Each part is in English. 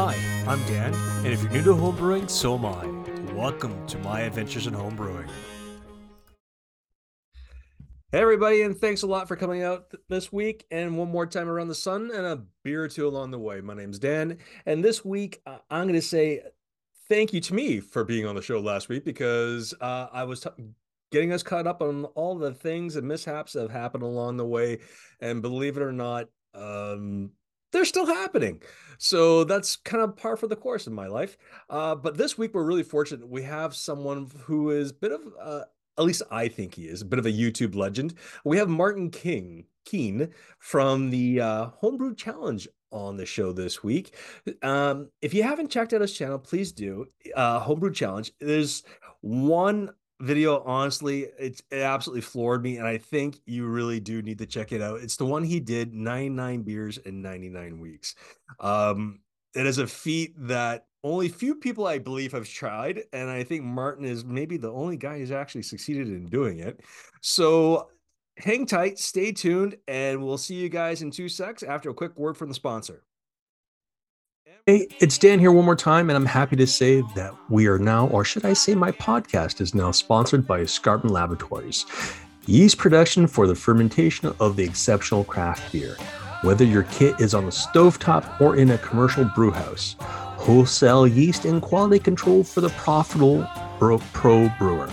Hi, I'm Dan, and if you're new to homebrewing, so am I. Welcome to my adventures in homebrewing. Hey, everybody, and thanks a lot for coming out th- this week and one more time around the sun and a beer or two along the way. My name's Dan, and this week uh, I'm going to say thank you to me for being on the show last week because uh, I was t- getting us caught up on all the things and mishaps that have happened along the way. And believe it or not, um, they're still happening. So that's kind of par for the course in my life. Uh, but this week, we're really fortunate. We have someone who is a bit of, uh, at least I think he is, a bit of a YouTube legend. We have Martin King. Keen from the uh, Homebrew Challenge on the show this week. Um, if you haven't checked out his channel, please do. Uh, Homebrew Challenge. There's one video honestly it's it absolutely floored me and i think you really do need to check it out. It's the one he did 99 beers in 99 weeks. Um it is a feat that only few people i believe have tried and i think martin is maybe the only guy who's actually succeeded in doing it. So hang tight stay tuned and we'll see you guys in two secs after a quick word from the sponsor Hey, it's Dan here one more time, and I'm happy to say that we are now, or should I say, my podcast is now sponsored by Escarpment Laboratories, yeast production for the fermentation of the exceptional craft beer. Whether your kit is on a stovetop or in a commercial brewhouse, wholesale yeast and quality control for the profitable pro brewer,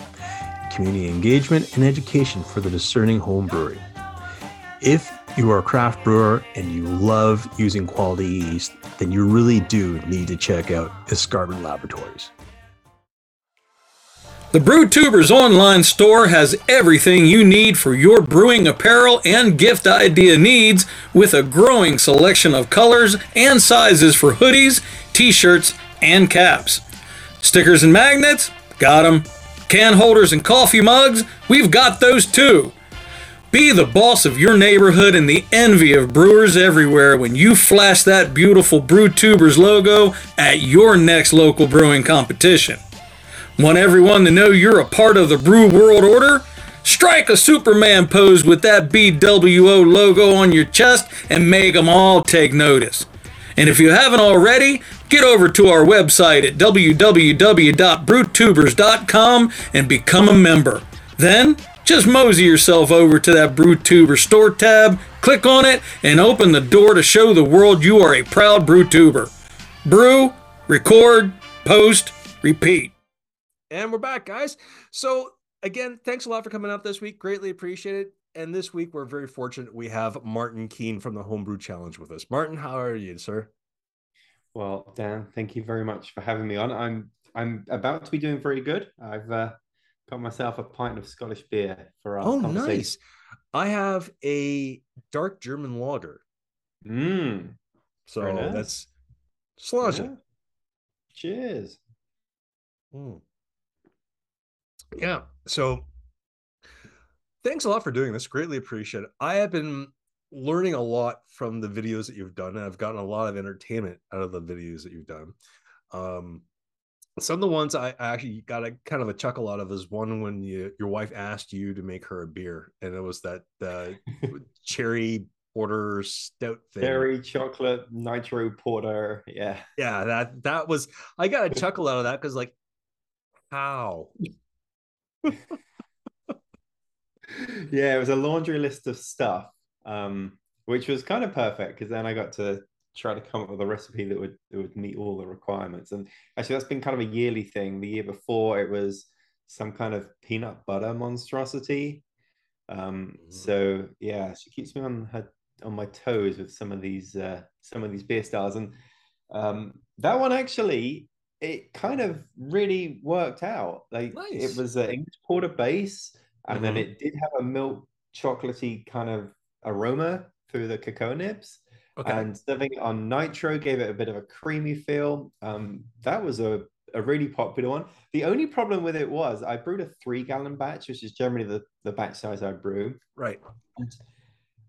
community engagement and education for the discerning home brewery. If you are a craft brewer and you love using quality yeast, then you really do need to check out Escarpment Laboratories. The BrewTubers online store has everything you need for your brewing apparel and gift idea needs with a growing selection of colors and sizes for hoodies, t-shirts, and caps. Stickers and magnets? Got them. Can holders and coffee mugs? We've got those too. Be the boss of your neighborhood and the envy of brewers everywhere when you flash that beautiful BrewTubers logo at your next local brewing competition. Want everyone to know you're a part of the Brew World Order? Strike a Superman pose with that BWO logo on your chest and make them all take notice. And if you haven't already, get over to our website at www.brewtubers.com and become a member. Then just mosey yourself over to that BrewTuber store tab, click on it, and open the door to show the world you are a proud BrewTuber. Brew, record, post, repeat. And we're back, guys. So, again, thanks a lot for coming out this week. Greatly appreciate it. And this week, we're very fortunate we have Martin Keen from the Homebrew Challenge with us. Martin, how are you, sir? Well, Dan, thank you very much for having me on. I'm I'm about to be doing very good. I've uh, got myself a pint of Scottish beer for our Oh, nice. I have a dark German lager. Mm. So nice. that's Sláinte. Yeah. Cheers. Mm. Yeah. So thanks a lot for doing this. Greatly appreciate it. I have been learning a lot from the videos that you've done, and I've gotten a lot of entertainment out of the videos that you've done. Um, some of the ones I actually got a kind of a chuckle out of is one when you, your wife asked you to make her a beer, and it was that uh, cherry porter stout thing. Cherry chocolate nitro porter. Yeah. Yeah, that that was I got a chuckle out of that because like how yeah, it was a laundry list of stuff, um, which was kind of perfect because then I got to try to come up with a recipe that would that would meet all the requirements. And actually, that's been kind of a yearly thing. The year before, it was some kind of peanut butter monstrosity. Um, Mhm. so yeah, she keeps me on her on my toes with some of these uh, some of these beer styles, and um, that one actually it kind of really worked out. Like Nice. it was an English porter base, and then Mhm. it did have a milk chocolatey kind of aroma through the cocoa nibs. Okay And serving it on nitro gave it a bit of a creamy feel. Um, that was a, a really popular one. The only problem with it was I brewed a three gallon batch, which is generally the, the batch size I brew. right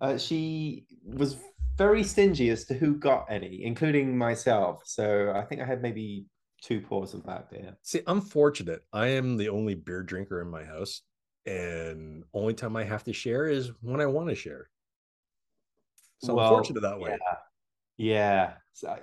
Uh, she was very stingy as to who got any, including myself. So I think I had maybe two pours of that beer. See, I'm fortunate. I am the only beer drinker in my house, and only time I have to share is when I want to share. So Well, fortunate that way. Yeah. Yeah. So I,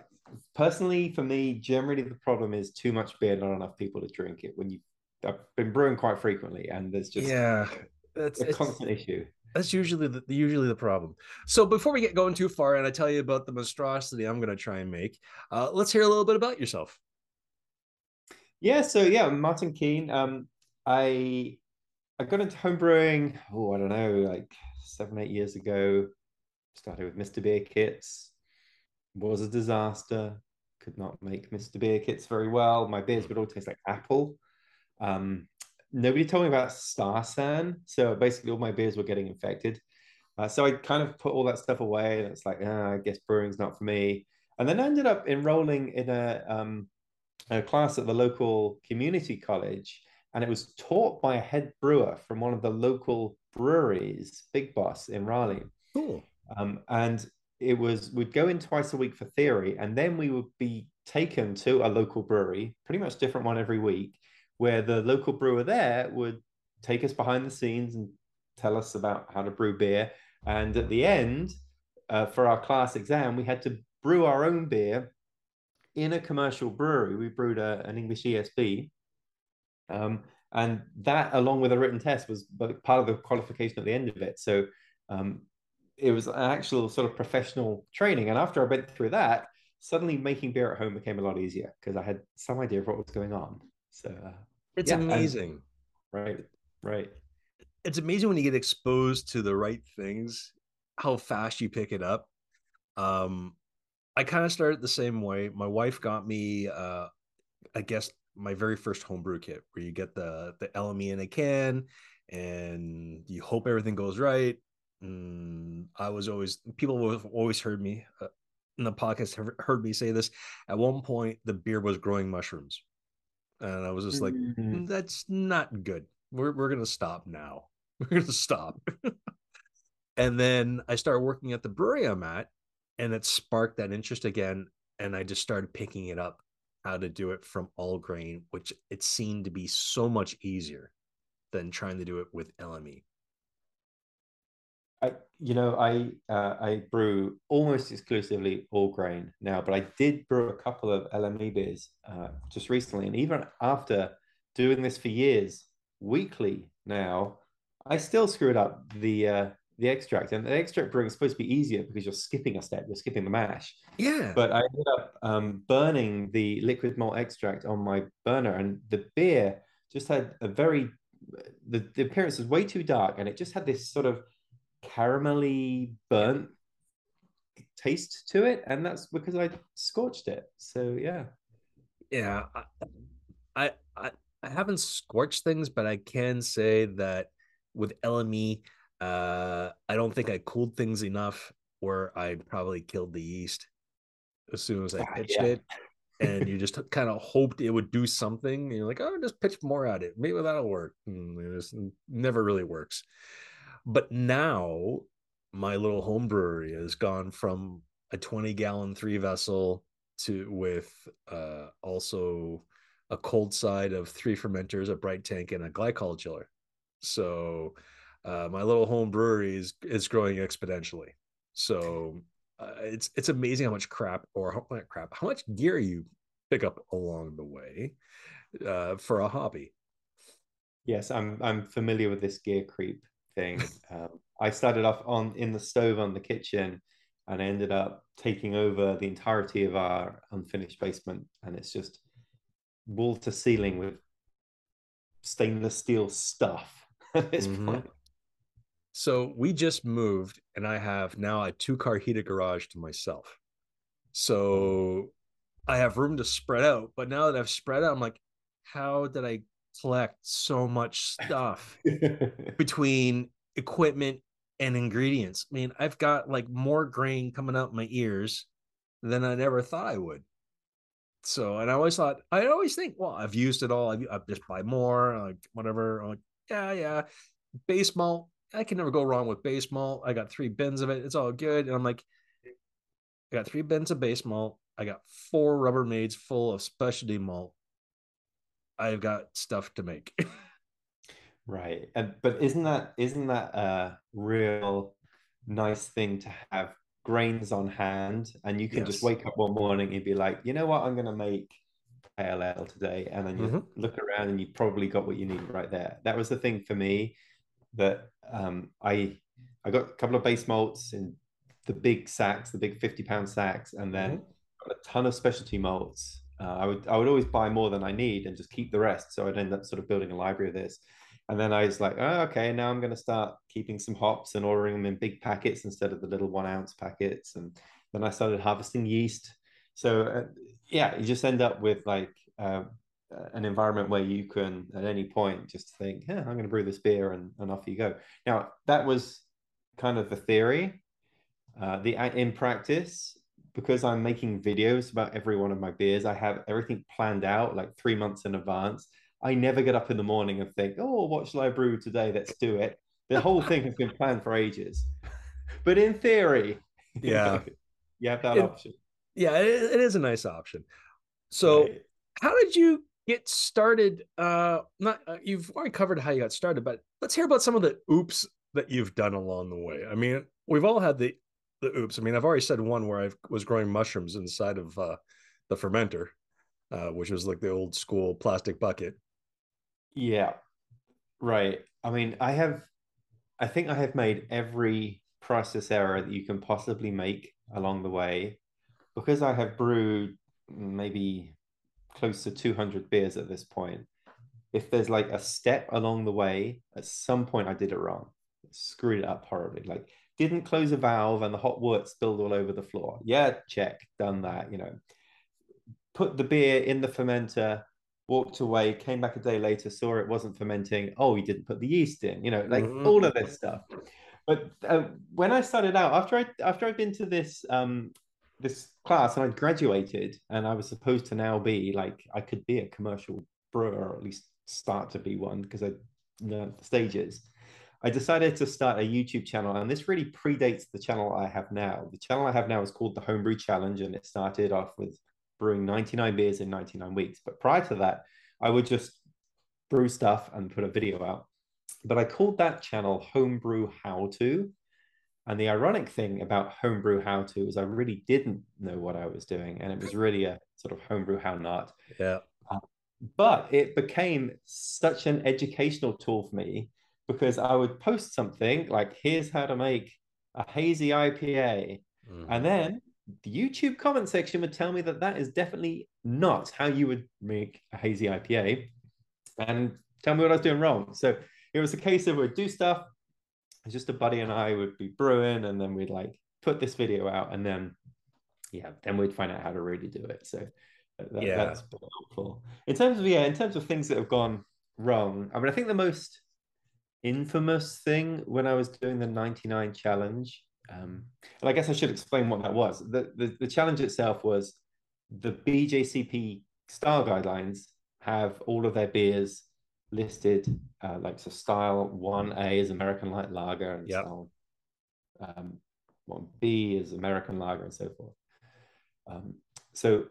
personally, for me, generally the problem is too much beer, not enough people to drink it. When you, I've been brewing quite frequently, and there's just yeah, that's a constant issue. That's usually the usually the problem. So before we get going too far, and I tell you about the monstrosity I'm going to try and make, uh, let's hear a little bit about yourself. Yeah, so yeah, Martin Keen. Um, I I got into homebrewing. Oh, I don't know, like seven eight years ago. Started with Mr. Beer kits. Was a disaster. Could not make Mr. Beer kits very well. My beers would all taste like apple. Um, nobody told me about Star San. So basically, all my beers were getting infected. Uh, so I kind of put all that stuff away. And it's like, oh, I guess brewing's not for me. And then I ended up enrolling in a, um, a class at the local community college. And it was taught by a head brewer from one of the local breweries, Big Boss in Raleigh. Cool. Um, and it was, we'd go in twice a week for theory. And then we would be taken to a local brewery, pretty much different one every week where the local brewer there would take us behind the scenes and tell us about how to brew beer. And at the end, uh, for our class exam, we had to brew our own beer in a commercial brewery. We brewed a, an English ESB. Um, and that, along with a written test, was part of the qualification at the end of it. So um, it was an actual sort of professional training. And after I went through that, suddenly making beer at home became a lot easier because I had some idea of what was going on. So uh, it's yeah, amazing. right, right. It's amazing when you get exposed to the right things, how fast you pick it up. Um, I kind of started the same way. My wife got me, uh, I guess, my very first homebrew kit, where you get the the LME in a can, and you hope everything goes right. And I was always people have always heard me uh, in the podcast have heard me say this. At one point, the beer was growing mushrooms and I was just like, mm-hmm. "That's not good. We're we're gonna stop now. We're gonna stop." and then I started working at the brewery I'm at, and it sparked that interest again, and I just started picking it up how to do it from all grain, which it seemed to be so much easier than trying to do it with LME. I, you know, I uh, I brew almost exclusively all grain now, but I did brew a couple of LME beers uh, just recently, and even after doing this for years, weekly now, I still screwed up the uh, the extract. And the extract brewing is supposed to be easier because you're skipping a step, you're skipping the mash. Yeah. But I ended up um, burning the liquid malt extract on my burner, and the beer just had a very the, the appearance was way too dark, and it just had this sort of caramelly burnt taste to it, and that's because I scorched it. So yeah, yeah. I I I haven't scorched things, but I can say that with LME, uh, I don't think I cooled things enough, where I probably killed the yeast as soon as I ah, pitched yeah. it. and you just kind of hoped it would do something. And you're like, oh, just pitch more at it. Maybe that'll work. And it just never really works. But now my little home brewery has gone from a 20 gallon three vessel to with uh, also a cold side of three fermenters, a bright tank, and a glycol chiller. So uh, my little home brewery is, is growing exponentially. So uh, it's it's amazing how much crap or not crap, how much gear you pick up along the way uh, for a hobby. Yes, I'm I'm familiar with this gear creep thing. Um, I started off on in the stove on the kitchen, and I ended up taking over the entirety of our unfinished basement, and it's just wall to ceiling with stainless steel stuff at this mm-hmm. point. So we just moved, and I have now a two car heated garage to myself. So I have room to spread out. But now that I've spread out, I'm like, how did I collect so much stuff between equipment and ingredients. I mean, I've got like more grain coming out my ears than I never thought I would. So, and I always thought, I always think, well, I've used it all. I, I just buy more, like whatever. I'm like, yeah, yeah. Base malt, I can never go wrong with base malt. I got three bins of it. It's all good. And I'm like, I got three bins of base malt. I got four Rubbermaids full of specialty malt. I've got stuff to make. right. And but isn't that isn't that a real nice thing to have grains on hand, and you can Yes. just wake up one morning and be like, you know what, I'm gonna make pale ale today, and then you Mhm. look around and you probably got what you need right there. That was the thing for me that um, I I got a couple of base malts in the big sacks, the big 50 pound sacks, and then got a ton of specialty malts. Uh, I would I would always buy more than I need and just keep the rest. So I'd end up sort of building a library of this. And then I was like, oh, okay, now I'm going to start keeping some hops and ordering them in big packets instead of the little one ounce packets. And then I started harvesting yeast. So uh, yeah, you just end up with like uh, an environment where you can at any point just think, yeah, I'm going to brew this beer and, and off you go. Now that was kind of the theory. Uh, the in practice, because I'm making videos about every one of my beers, I have everything planned out like three months in advance. I never get up in the morning and think, oh, what shall I brew today? Let's do it. The whole thing has been planned for ages. But in theory, Yeah. you have that It- option. Yeah, it, it is a nice option. So, Right. how did you get started? Uh, not uh, you've already covered how you got started, but let's hear about some of the oops that you've done along the way. I mean, we've all had the the oops. I mean, I've already said one where I was growing mushrooms inside of uh, the fermenter, uh, which was like the old school plastic bucket. Yeah, right. I mean, I have, I think I have made every process error that you can possibly make along the way because I have brewed maybe close to 200 beers at this point. If there's like a step along the way, at some point I did it wrong, screwed it up horribly. Like, didn't close a valve and the hot wort spilled all over the floor. Yeah, check, done that, you know. Put the beer in the fermenter, walked away, came back a day later, saw it wasn't fermenting. Oh, he didn't put the yeast in, you know, like Mhm. all of this stuff. But uh, when I started out, after I after I'd been to this um this class and I'd graduated and I was supposed to now be like I could be a commercial brewer or at least start to be one because I learned the stages. I decided to start a YouTube channel, and this really predates the channel I have now. The channel I have now is called the Homebrew Challenge, and it started off with brewing 99 beers in 99 weeks. But prior to that, I would just brew stuff and put a video out. But I called that channel Homebrew How To. And the ironic thing about Homebrew How To is I really didn't know what I was doing, and it was really a sort of homebrew how not Yeah. but it became such an educational tool for me because I would post something like, here's how to make a hazy IPA. Mhm. And then the YouTube comment section would tell me that that is definitely not how you would make a hazy IPA and tell me what I was doing wrong. So it was a case of we'd do stuff. Just a buddy and I would be brewing, and then we'd like put this video out, and then yeah, then we'd find out how to really do it. So that, Yeah. that's helpful. In terms of yeah, in terms of things that have gone wrong, I mean, I think the most infamous thing when I was doing the 99 challenge, um, and I guess I should explain what that was. The, the the challenge itself was the BJCP style guidelines have all of their beers listed uh, like so style 1A is American light lager and Yep. style um, 1B is American lager and so forth. Um, so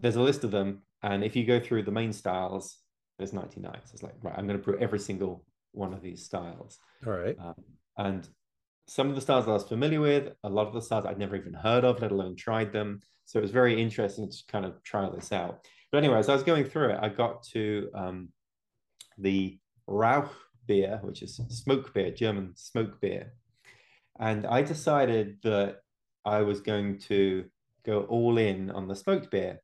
there's a list of them, and if you go through the main styles, there's 99. So it's like, right, I'm going to brew every single one of these styles. All right. Um, and some of the styles I was familiar with, a lot of the styles I'd never even heard of, let alone tried them. So it was very interesting to kind of try this out. But anyway, as I was going through it, I got to um, the Rauch beer, which is smoke beer, German smoke beer. And I decided that I was going to go all in on the smoked beer.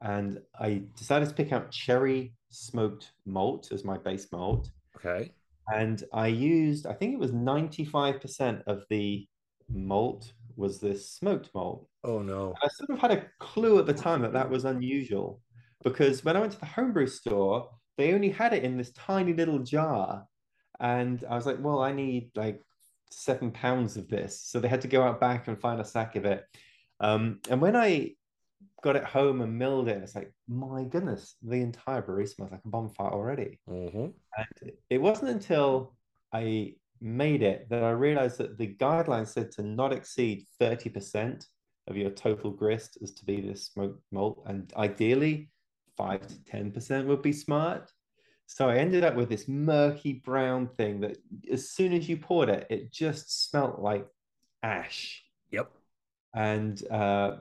And I decided to pick out cherry smoked malt as my base malt Okay. And I used, I think it was 95% of the malt was this smoked malt. Oh no. I sort of had a clue at the time that that was unusual because when I went to the homebrew store, they only had it in this tiny little jar. And I was like, well, I need like seven pounds of this. So they had to go out back and find a sack of it. Um, and when I got it home and milled it, And it's like, my goodness, the entire brewery smells like a bonfire already. Mhm. And it wasn't until I made it that I realized that the guidelines said to not exceed 30% of your total grist is to be this smoked malt. And ideally, 5 to 10% would be smart. So I ended up with this murky brown thing that as soon as you poured it, it just smelt like ash. Yep. and uh,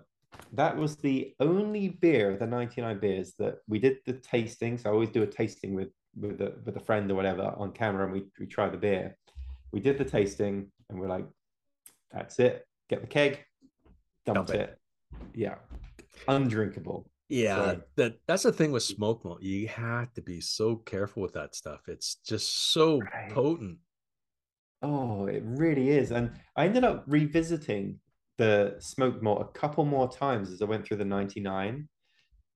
that was the only beer, the 99 beers that we did the tasting. So I always do a tasting with with a, with a friend or whatever on camera, and we we try the beer. We did the tasting, and we're like, "That's it. Get the keg, dumped it. it. Yeah, undrinkable." Yeah, so, that that's the thing with smoke malt. You have to be so careful with that stuff. It's just so right. potent. Oh, it really is. And I ended up revisiting the smoked malt a couple more times as I went through the 99.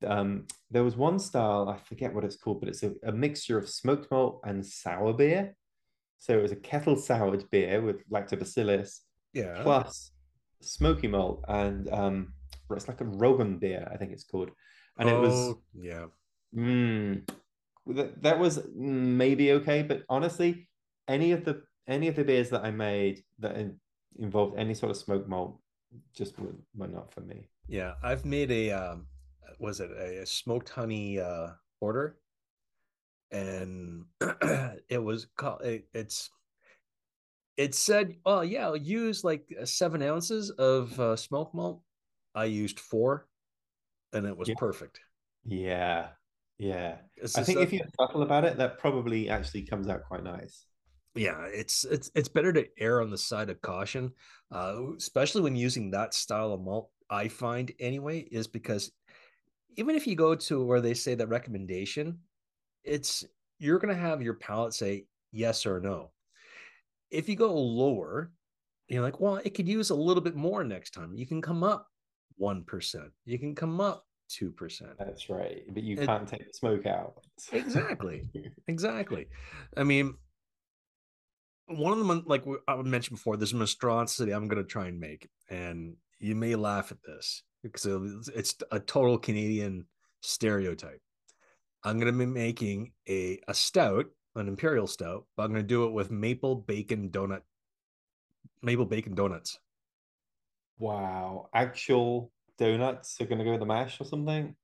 Um, there was one style, I forget what it's called, but it's a, a mixture of smoked malt and sour beer. So it was a kettle soured beer with lactobacillus, yeah, plus smoky malt and um, it's like a Rogan beer, I think it's called, and oh, it was oh, yeah, mm, that, that was maybe okay, but honestly, any of the any of the beers that I made that involved any sort of smoke malt just were, were not for me. Yeah, I've made a um, was it a, smoked honey uh, order, and it was called it, it's it said, oh yeah, I'll use like seven ounces of uh, smoke malt. I used four, and it was yeah. perfect. Yeah, yeah. I think if you're subtle about it, that probably actually comes out quite nice yeah it's it's it's better to err on the side of caution uh, especially when using that style of malt i find anyway is because even if you go to where they say that recommendation it's you're going to have your palate say yes or no. If you go lower you're like well it could use a little bit more next time. You can come up 1% you can come up 2% that's right but you it, can't take the smoke out. Exactly exactly. I mean one of them, like I mentioned before, there's a monstrosity I'm going to try and make, and you may laugh at this because it's a total Canadian stereotype. I'm going to be making a a stout, an imperial stout, but I'm going to do it with maple bacon donut, maple bacon donuts. Wow, actual donuts are going to go with the mash or something.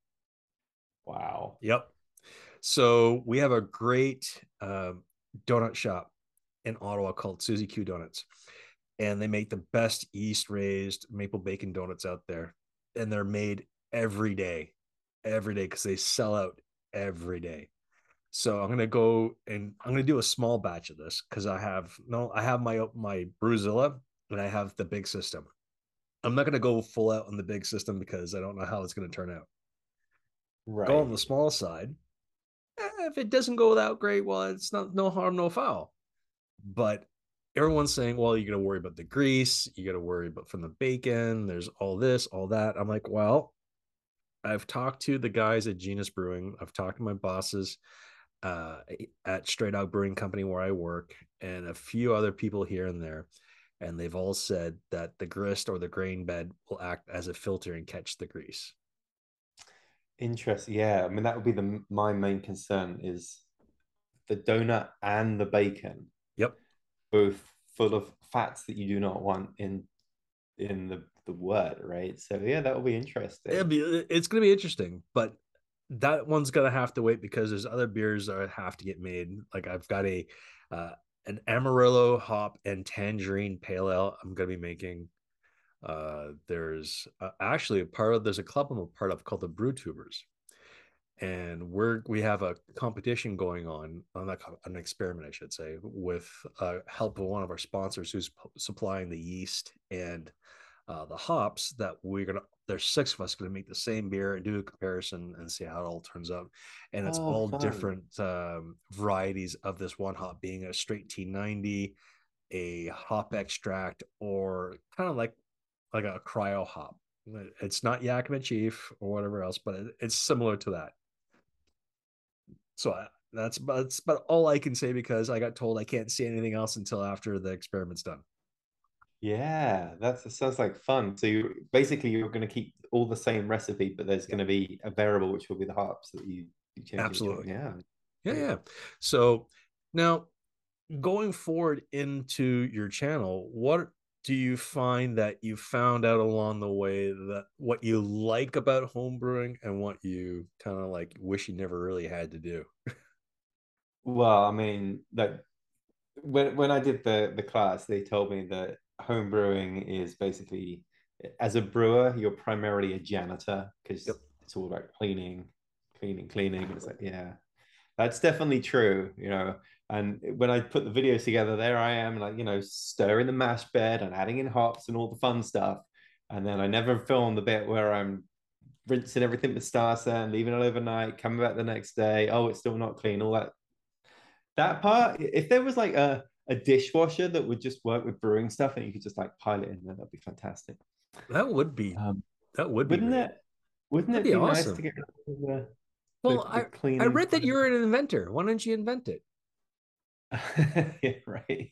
Wow. Yep. So we have a great uh, donut shop in Ottawa called Susie Q Donuts. And they make the best yeast raised maple bacon donuts out there. And they're made every day, every day, because they sell out every day. So I'm gonna go and I'm gonna do a small batch of this because I have no, I have my my Brewzilla and I have the big system. I'm not gonna go full out on the big system because I don't know how it's gonna turn out. Right. Go on the small side. Eh, if it doesn't go that great, well, it's not no harm, no foul. But everyone's saying, well, you got to worry about the grease, you got to worry about from the bacon, there's all this, all that. I'm like, well, I've talked to the guys at Genus Brewing, I've talked to my bosses uh, at Stray Dog Brewing Company where I work, and a few other people here and there. And they've all said that the grist or the grain bed will act as a filter and catch the grease. Interesting. Yeah. I mean, that would be the my main concern is the donut and the bacon Yep. Both full of fats that you do not want in in the the wort, right? So yeah, that will be interesting. It'll be it's gonna be interesting, but that one's gonna have to wait because there's other beers that have to get made. Like I've got a uh, an Amarillo hop and tangerine pale ale. I'm gonna be making. Uh, there's uh, actually a part of there's a club I'm a part of called the Brew Tubers, and we're we have a competition going on on that an experiment i should say with uh, help of one of our sponsors who's p- supplying the yeast and uh, the hops that we're gonna there's six of us going to make the same beer and do a comparison and see how it all turns out and it's oh, all fun. different um, varieties of this one hop being a straight t90 a hop extract or kind of like like a cryo hop it's not Yakima Chief or whatever else, but it's similar to that. So I, that's that's about all I can say because I got told I can't say anything else until after the experiment's done. Yeah, that's, that sounds like fun. So you basically you're going to keep all the same recipe, but there's going to be a variable which will be the hops that you, you change. Absolutely. Yeah. Yeah, yeah. So now going forward into your channel, what do you find that you found out along the way that what you like about homebrewing and what you kind of like wish you never really had to do? well, I mean, like when when I did the the class, they told me that homebrewing is basically as a brewer, you're primarily a janitor because Yep. it's all about cleaning, cleaning, cleaning. It's like, yeah, that's definitely true, you know. And when I put the videos together, there I am, like, you know, stirring the mash bed and adding in hops and all the fun stuff. And then I never film the bit where I'm rinsing everything with Star San, leaving it overnight, coming back the next day. Oh, it's still not clean. All that. That part, if there was like a, a dishwasher that would just work with brewing stuff and you could just like pile it in there, that'd be fantastic. That would be Um, that would be wouldn't great. it? Wouldn't That'd it be be, nice awesome. to get the, Well, the, I the clean I read that you're an inventor. Why don't you invent it? yeah, right.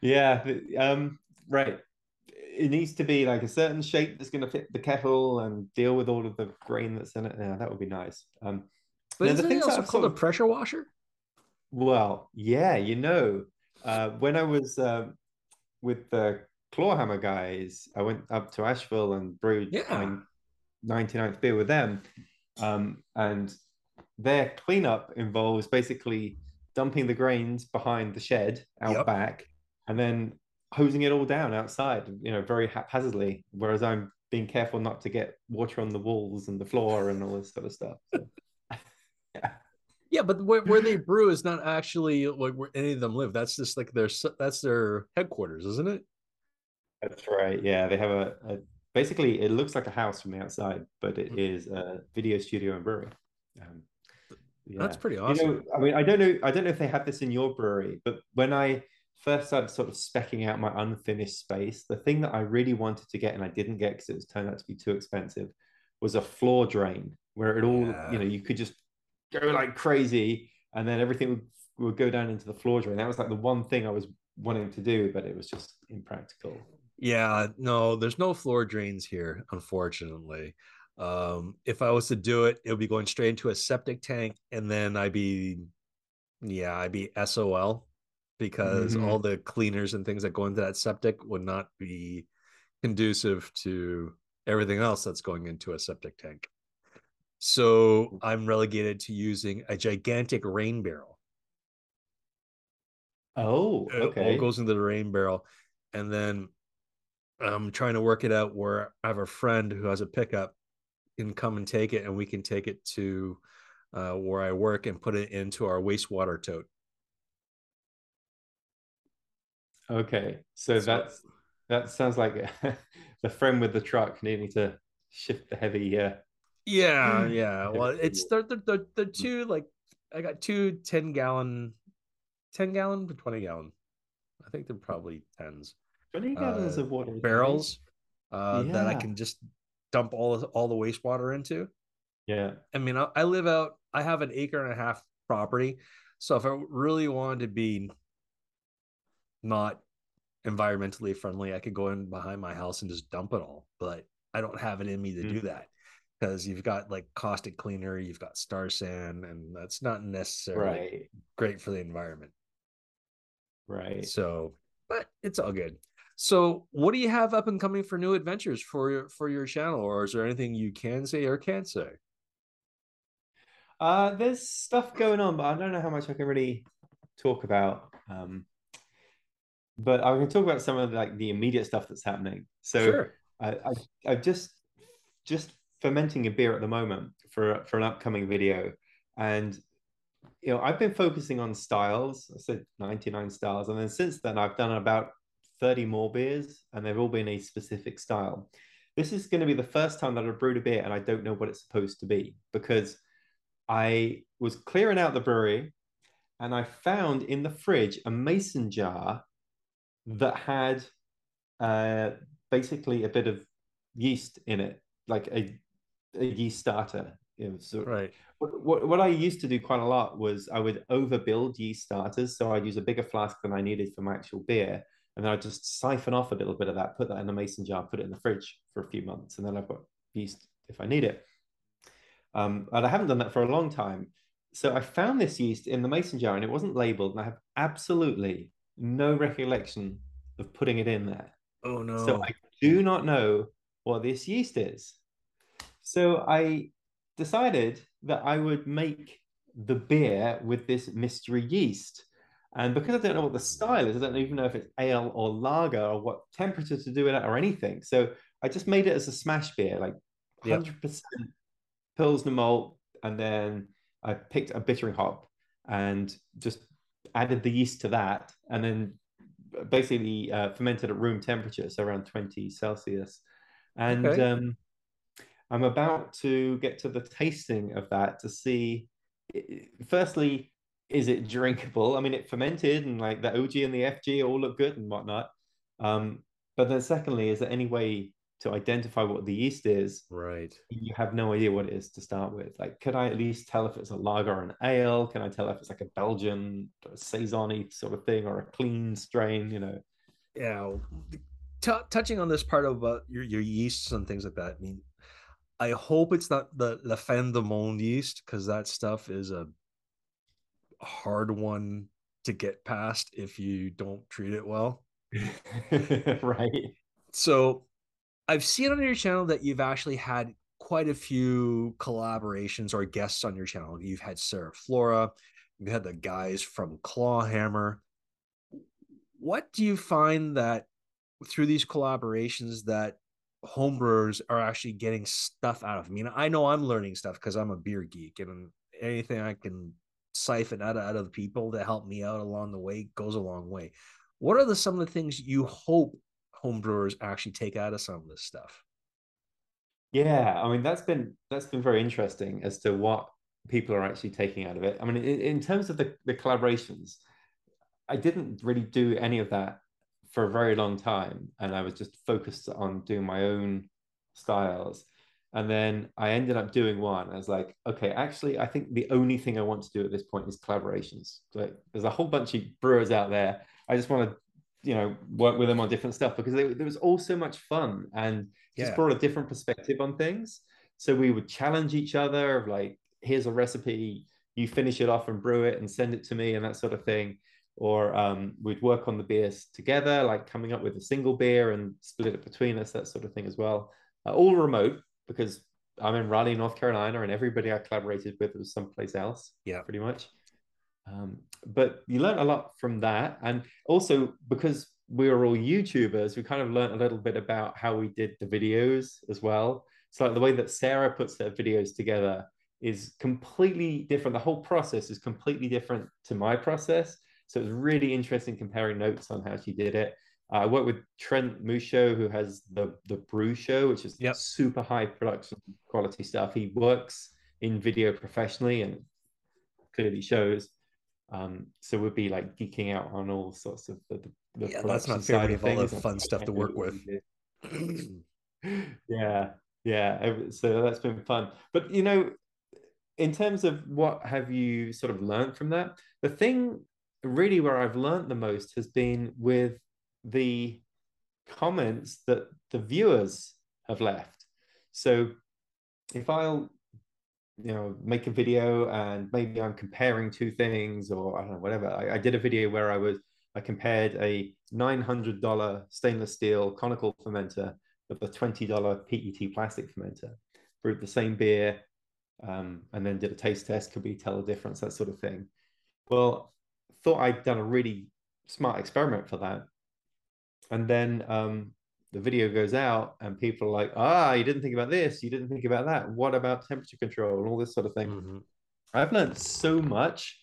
Yeah, um, right. It needs to be like a certain shape that's going to fit the kettle and deal with all of the grain that's in it. Yeah, that would be nice. Um, But isn't it also called sort a pressure washer? well, yeah, you know, uh, when I was uh, with the Clawhammer guys, I went up to Asheville and brewed Yeah. my 99th beer with them. Um, and their cleanup involves basically dumping the grains behind the shed out Yep. back and then hosing it all down outside, you know, very haphazardly. Whereas I'm being careful not to get water on the walls and the floor and all this sort of stuff. So, yeah. Yeah, but where, where they brew is not actually like where any of them live. That's just like their that's their headquarters, isn't it? That's right. Yeah, they have a, a basically it looks like a house from the outside, but it Mm. is a video studio and brewery. Um, That's yeah. pretty You awesome. know, I mean, I don't know, I don't know if they have this in your brewery, but when I first started sort of specking out my unfinished space, the thing that I really wanted to get and I didn't get because it was turned out to be too expensive was a floor drain where it all, Yeah. you know, you could just go like crazy and then everything would, would go down into the floor drain. That was like the one thing I was wanting to do, but it was just impractical. Yeah, no, there's no floor drains here, unfortunately. Um, if I was to do it, it would be going straight into a septic tank, and then I'd be, yeah, I'd be SOL because Mhm. all the cleaners and things that go into that septic would not be conducive to everything else that's going into a septic tank. So I'm relegated to using a gigantic rain barrel. Oh, okay. It all goes into the rain barrel, and then I'm trying to work it out where I have a friend who has a pickup can come and take it, and we can take it to uh, where I work and put it into our wastewater tote. Okay. So that's that sounds like the friend with the truck needing to shift the heavy uh Yeah, yeah. Well, it's they're, they're, they're two like I got two 10 gallon, 10 gallon to 20 gallon. I think they're probably tens 20 gallons uh, of water. barrels uh, that I can just dump all all the wastewater into. Yeah. I mean, I, I live out, I have an acre and a half property. So if I really wanted to be not environmentally friendly, I could go in behind my house and just dump it all. But I don't have it in me to do Mhm. that because you've got like caustic cleaner, you've got Star San, and that's not necessarily Right. great for the environment. Right. So, but it's all good. So, what do you have up and coming for new adventures for your for your channel, or is there anything you can say or can't say? Uh there's stuff going on, but I don't know how much I can really talk about. Um but I can talk about some of like the immediate stuff that's happening. So sure. I, I I've just just fermenting a beer at the moment for for an upcoming video, and you know I've been focusing on styles. I said 99 styles, and then since then I've done about 30 more beers, and they've all been a specific style. This is going to be the first time that I've brewed a beer and I don't know what it's supposed to be because I was clearing out the brewery and I found in the fridge a mason jar that had uh, basically a bit of yeast in it, like a, a yeast starter. You know, so Right. what, what, what I used to do quite a lot was I would overbuild yeast starters. So I'd use a bigger flask than I needed for my actual beer. And then I'd just siphon off a little bit of that, put that in a mason jar, put it in the fridge for a few months. And then I've got yeast if I need it. Um, and I haven't done that for a long time. So I found this yeast in the mason jar and it wasn't labeled. And I have absolutely no recollection of putting it in there. Oh no. So I do not know what this yeast is. So I decided that I would make the beer with this mystery yeast. And because I don't know what the style is, I don't even know if it's ale or lager or what temperature to do it at or anything. So I just made it as a smash beer, like 100% yep. Pilsner malt. And then I picked a bittering hop and just added the yeast to that. And then basically uh, fermented at room temperature, so around 20 Celsius. And okay. um, I'm about to get to the tasting of that to see, firstly, is it drinkable? I mean, it fermented and like the OG and the FG all look good and whatnot. Um, but then secondly, is there any way to identify what the yeast is? Right. You have no idea what it is to start with. Like, could I at least tell if it's a lager or an ale? Can I tell if it's like a Belgian or saison sort of thing or a clean strain? You know. Yeah. T- touching on this part about your your yeasts and things like that. I mean, I hope it's not the La Fin du Monde yeast because that stuff is a hard one to get past if you don't treat it well. right. So I've seen on your channel that you've actually had quite a few collaborations or guests on your channel. You've had Sarah Flora, you've had the guys from Clawhammer. What do you find that through these collaborations that homebrewers are actually getting stuff out of? I mean, I know I'm learning stuff because I'm a beer geek and anything I can siphon out of, out of the people to help me out along the way goes a long way. What are the some of the things you hope homebrewers actually take out of some of this stuff? Yeah, I mean that's been that's been very interesting as to what people are actually taking out of it. I mean, in, in terms of the, the collaborations, I didn't really do any of that for a very long time, and I was just focused on doing my own styles. And then I ended up doing one. I was like, okay, actually, I think the only thing I want to do at this point is collaborations. Like, there's a whole bunch of brewers out there. I just want to, you know, work with them on different stuff because they, there was all so much fun and just yeah. brought a different perspective on things. So we would challenge each other of like, here's a recipe, you finish it off and brew it and send it to me and that sort of thing. Or um, we'd work on the beers together, like coming up with a single beer and split it between us, that sort of thing as well. Uh, all remote, because I'm in Raleigh, North Carolina, and everybody I collaborated with was someplace else. Yeah, pretty much. Um, but you learn a lot from that, and also because we were all YouTubers, we kind of learned a little bit about how we did the videos as well. So like the way that Sarah puts her videos together is completely different. The whole process is completely different to my process. So it was really interesting comparing notes on how she did it. Uh, I work with Trent Musho, who has the the Brew Show, which is yep. super high production quality stuff. He works in video professionally and clearly shows. Um, so we'd be like geeking out on all sorts of the, the yeah, that's not fair. of all the fun stuff to work with. yeah, yeah. So that's been fun. But you know, in terms of what have you sort of learned from that, the thing really where I've learned the most has been with the comments that the viewers have left. So if I'll you know make a video and maybe I'm comparing two things or I don't know whatever. I, I did a video where I was I compared a $900 stainless steel conical fermenter with a $20 PET plastic fermenter. Brewed the same beer um, and then did a taste test could we tell a difference that sort of thing. Well thought I'd done a really smart experiment for that and then um, the video goes out and people are like ah you didn't think about this you didn't think about that. What about temperature control? And all this sort of thing. Mm-hmm. i've learned so much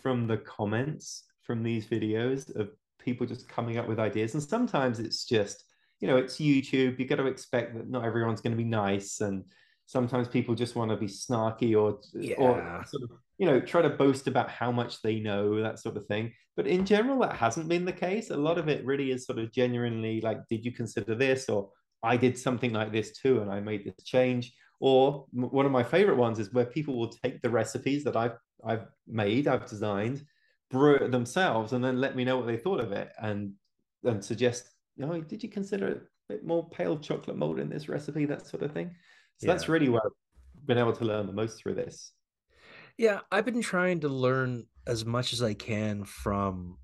from the comments from these videos of people just coming up with ideas. And sometimes it's just you know it's youtube. You got to expect that not everyone's going to be nice. And sometimes people just want to be snarky or yeah. or sort of you know try to boast about how much they know that sort of thing. But in general that hasn't been the case. A lot of it really is sort of genuinely like did you consider this? Or i did something like this too and i made this change. Or one of my favorite ones is where people will take the recipes that i've i've made i've designed brew it themselves and then let me know what they thought of it and and suggest you know did you consider a bit more pale chocolate mold in this recipe? That sort of thing. So yeah. that's really where I've been able to learn the most through this. Yeah, I've been trying to learn as much as I can from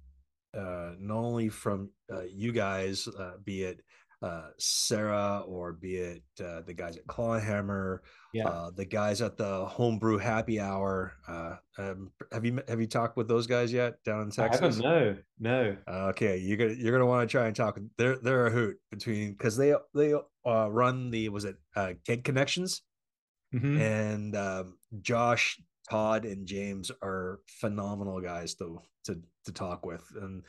uh, not only from uh, you guys, uh, be it uh, Sarah or be it uh, the guys at Clawhammer, Yeah. uh, the guys at the Homebrew Happy Hour. Uh, um, have you have you talked with those guys yet down in I Texas? haven't. No, no. Okay, you're gonna you're gonna want to try and talk. They're they're a hoot between because they they uh, run the was it uh, Keg Connections Mhm. and um, Josh, Todd, and James are phenomenal guys to to to talk with. And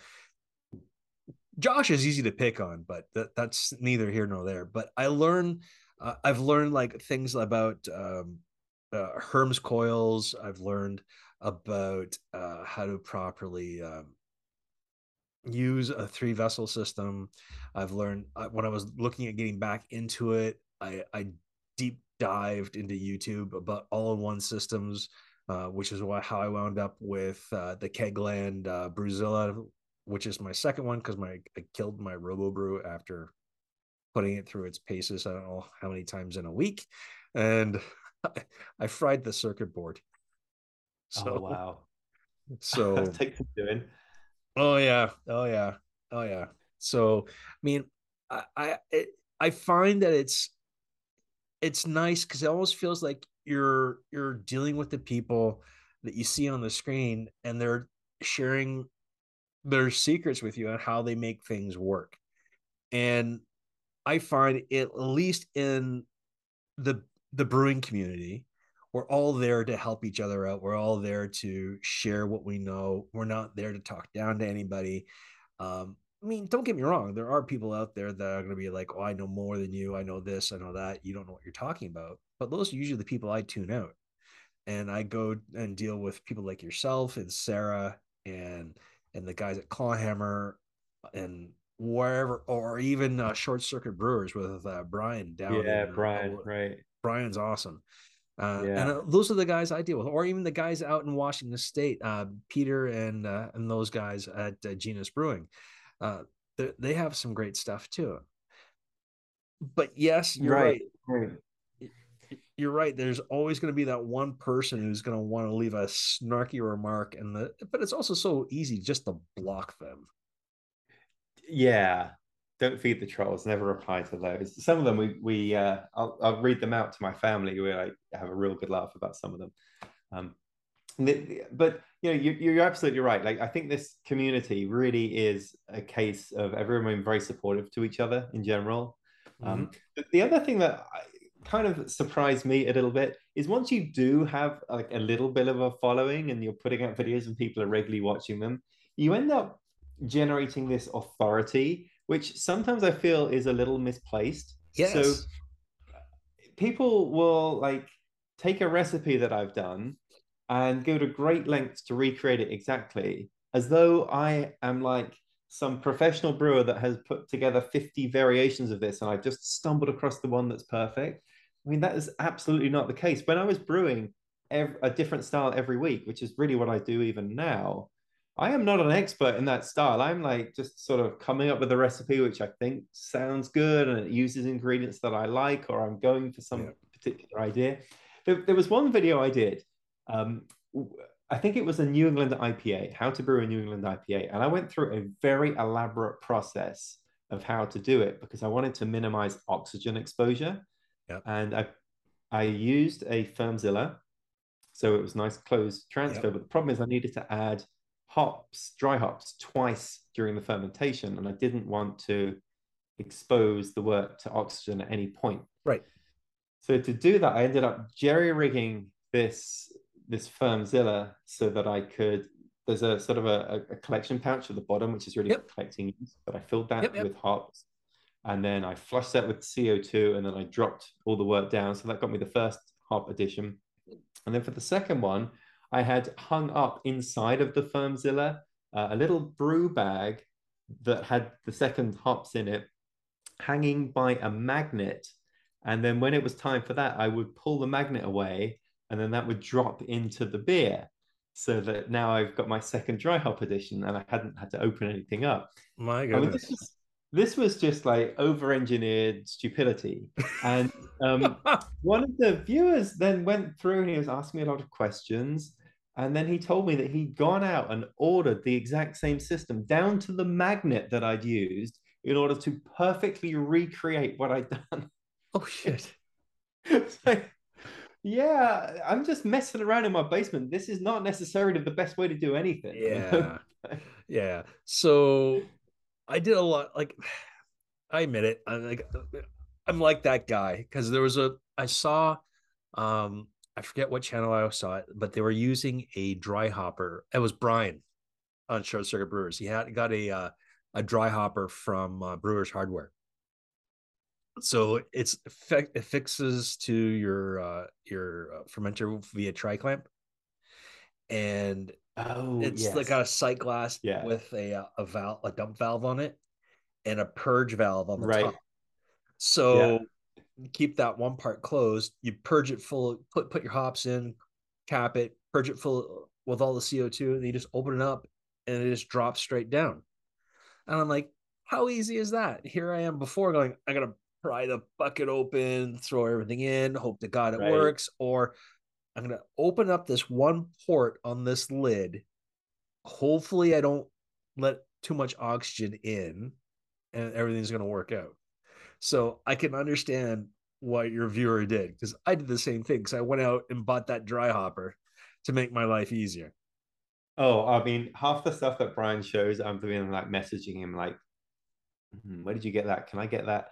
Josh is easy to pick on, but that, that's neither here nor there. But I learn, uh, I've learned like things about um, uh, Herms coils. I've learned about uh, how to properly um, use a three vessel system. I've learned uh, when I was looking at getting back into it, I, I deep dived into YouTube about all in one systems, uh, which is why how I wound up with uh, the Kegland uh, Brewzilla, which is my second one because my I killed my Robo Brew after putting it through its paces. I don't know how many times in a week, and I fried the circuit board. So oh wow. so takes some doing. Oh yeah, oh yeah, oh yeah. So I mean, I I it, I find that it's it's nice because it almost feels like you're you're dealing with the people that you see on the screen, and they're sharing their secrets with you on how they make things work. And I find it at least in the the brewing community, we're all there to help each other out. We're all there to share what we know. We're not there to talk down to anybody. Um, I mean, don't get me wrong. There are people out there that are going to be like, "Oh, I know more than you. I know this. I know that. You don't know what you're talking about." But those are usually the people I tune out, and I go and deal with people like yourself and Sarah and and the guys at Clawhammer and wherever, or even uh, Short Circuit Brewers with uh, Brian down. Yeah, in, uh, Brian. Ol- Right. Brian's awesome. Uh, Yeah. And uh, those are the guys I deal with, or even the guys out in Washington State, uh, Peter and uh, and those guys at uh, Genus Brewing. Uh, they- have some great stuff too. But yes, you're right. Right. You're right. There's always going to be that one person who's going to want to leave a snarky remark, and the but it's also so easy just to block them. Yeah. Don't feed the trolls. Never reply to those. Some of them we we uh, I'll I'll read them out to my family. We like have a real good laugh about some of them. Um, but you know you, you're absolutely right. Like I think this community really is a case of everyone being very supportive to each other in general. Um, the other thing that I, kind of surprised me a little bit is once you do have like a little bit of a following and you're putting out videos and people are regularly watching them, you end up generating this authority, which sometimes I feel is a little misplaced. Yes. So people will like take a recipe that I've done and go to great lengths to recreate it exactly as though I am like some professional brewer that has put together 50 variations of this and I've just stumbled across the one that's perfect. I mean, that is absolutely not the case. When I was brewing ev- a different style every week, which is really what I do even now, I am not an expert in that style. I'm like just sort of coming up with a recipe which I think sounds good and it uses ingredients that I like, or I'm going for some Yeah. particular idea. There, there was one video I did. Um, I think it was a New England IPA, how to brew a New England IPA. And I went through a very elaborate process of how to do it because I wanted to minimize oxygen exposure. Yep. And I, I used a FermZilla. So it was nice closed transfer. Yep. But the problem is I needed to add hops, dry hops, twice during the fermentation. And I didn't want to expose the wort to oxygen at any point. Right. So to do that, I ended up jerry rigging this this FermZilla so that I could. There's a sort of a, a collection pouch at the bottom, which is really Yep. for collecting. But I filled that Yep, yep. with hops, and then I flushed that with CO2, and then I dropped all the wort down. So that got me the first hop addition. And then for the second one, I had hung up inside of the FermZilla uh, a little brew bag that had the second hops in it, hanging by a magnet. And then when it was time for that, I would pull the magnet away, and then that would drop into the beer. So that now I've got my second dry hop edition, and I hadn't had to open anything up. My goodness. This was just like over-engineered stupidity. And um, one of the viewers then went through and he was asking me a lot of questions. And then he told me that he'd gone out and ordered the exact same system down to the magnet that I'd used in order to perfectly recreate what I'd done. Oh shit. yeah, I'm just messing around in my basement. This is not necessarily the best way to do anything. Yeah. yeah. So I did a lot like I admit it. I'm like I'm like that guy because there was a I saw um I forget what channel I saw it, but they were using a dry hopper. It was Brian on Short Circuit Brewers. He had got a uh, a dry hopper from uh, Brewers Hardware. So it's it fixes to your uh, your uh, fermenter via tri clamp, and oh, it's yes. like got a sight glass Yeah. with a uh, a valve, a dump valve on it, and a purge valve on the Right. top. So keep that one part closed. You purge it full, put put your hops in, cap it, purge it full with all the CO two, and you just open it up, and it just drops straight down. And I'm like, how easy is that? Here I am before going, I gotta pry the bucket open, throw everything in, hope to God it Right. works, or I'm gonna open up this one port on this lid. Hopefully, I don't let too much oxygen in, and everything's gonna work out. So I can understand what your viewer did because I did the same thing. Because I went out and bought that dry hopper to make my life easier. Oh, I mean, half the stuff that Brian shows, I'm doing like messaging him like, "Hmm, where did you get that? Can I get that?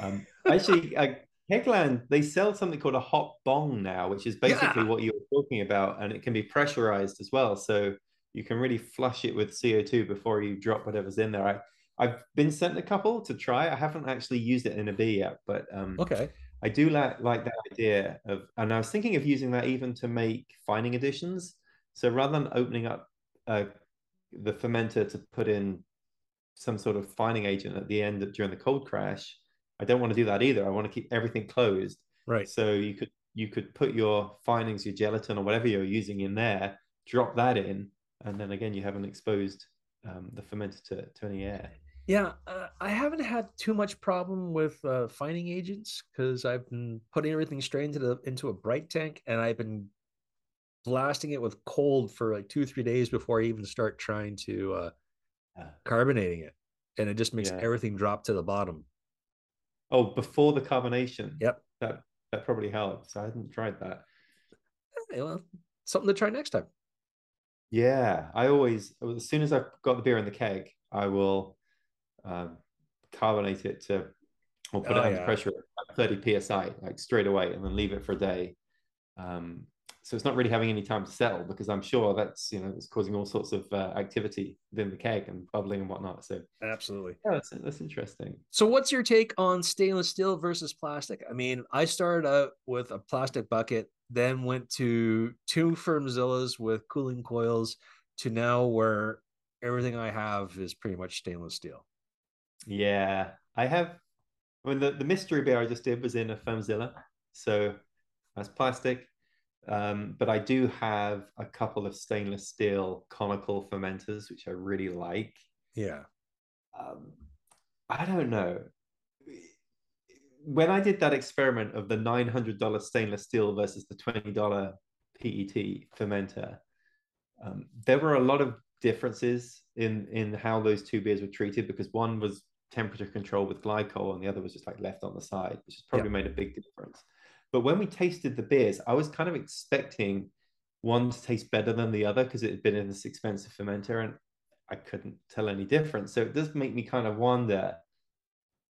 Um, actually, uh, Kegland, they sell something called a hop bong now, which is basically Yeah. what you were talking about, and it can be pressurized as well. So you can really flush it with CO2 before you drop whatever's in there. I, I've been sent a couple to try. I haven't actually used it in a beer yet, but um, Okay. I do like like that idea of, and I was thinking of using that even to make fining additions. So rather than opening up uh, the fermenter to put in some sort of fining agent at the end during the cold crash, I don't want to do that either. I want to keep everything closed. Right. So you could you could put your finings, your gelatin, or whatever you're using in there, drop that in, and then again you haven't exposed um, the fermenter to, to any air. Yeah, uh, I haven't had too much problem with uh, fining agents because I've been putting everything straight into the into a bright tank, and I've been blasting it with cold for like two three days before I even start trying to uh, carbonating it, and it just makes Yeah. everything drop to the bottom. Oh, before the carbonation. Yep. That that probably helps. I hadn't tried that. Okay, well, something to try next time. Yeah, I always as soon as I've got the beer in the keg, I will um, carbonate it to or put Oh, it under yeah. pressure at 30 psi, like straight away, and then leave it for a day. Um, so it's not really having any time to settle because I'm sure that's you know it's causing all sorts of uh, activity within the keg and bubbling and whatnot. So Absolutely. yeah, that's that's interesting. So, what's your take on stainless steel versus plastic? I mean, I started out with a plastic bucket, then went to two FermZillas with cooling coils, to now where everything I have is pretty much stainless steel. Yeah, I have. I mean, the, the mystery beer I just did was in a FermZilla, so that's plastic. Um, but I do have a couple of stainless steel conical fermenters, which I really like. Yeah. Um, I don't know. When I did that experiment of the $900 stainless steel versus the $20 PET fermenter, um, there were a lot of differences in in how those two beers were treated because one was temperature control with glycol and the other was just like left on the side, which has probably made a big difference. But when we tasted the beers, I was kind of expecting one to taste better than the other because it had been in this expensive fermenter and I couldn't tell any difference. So it does make me kind of wonder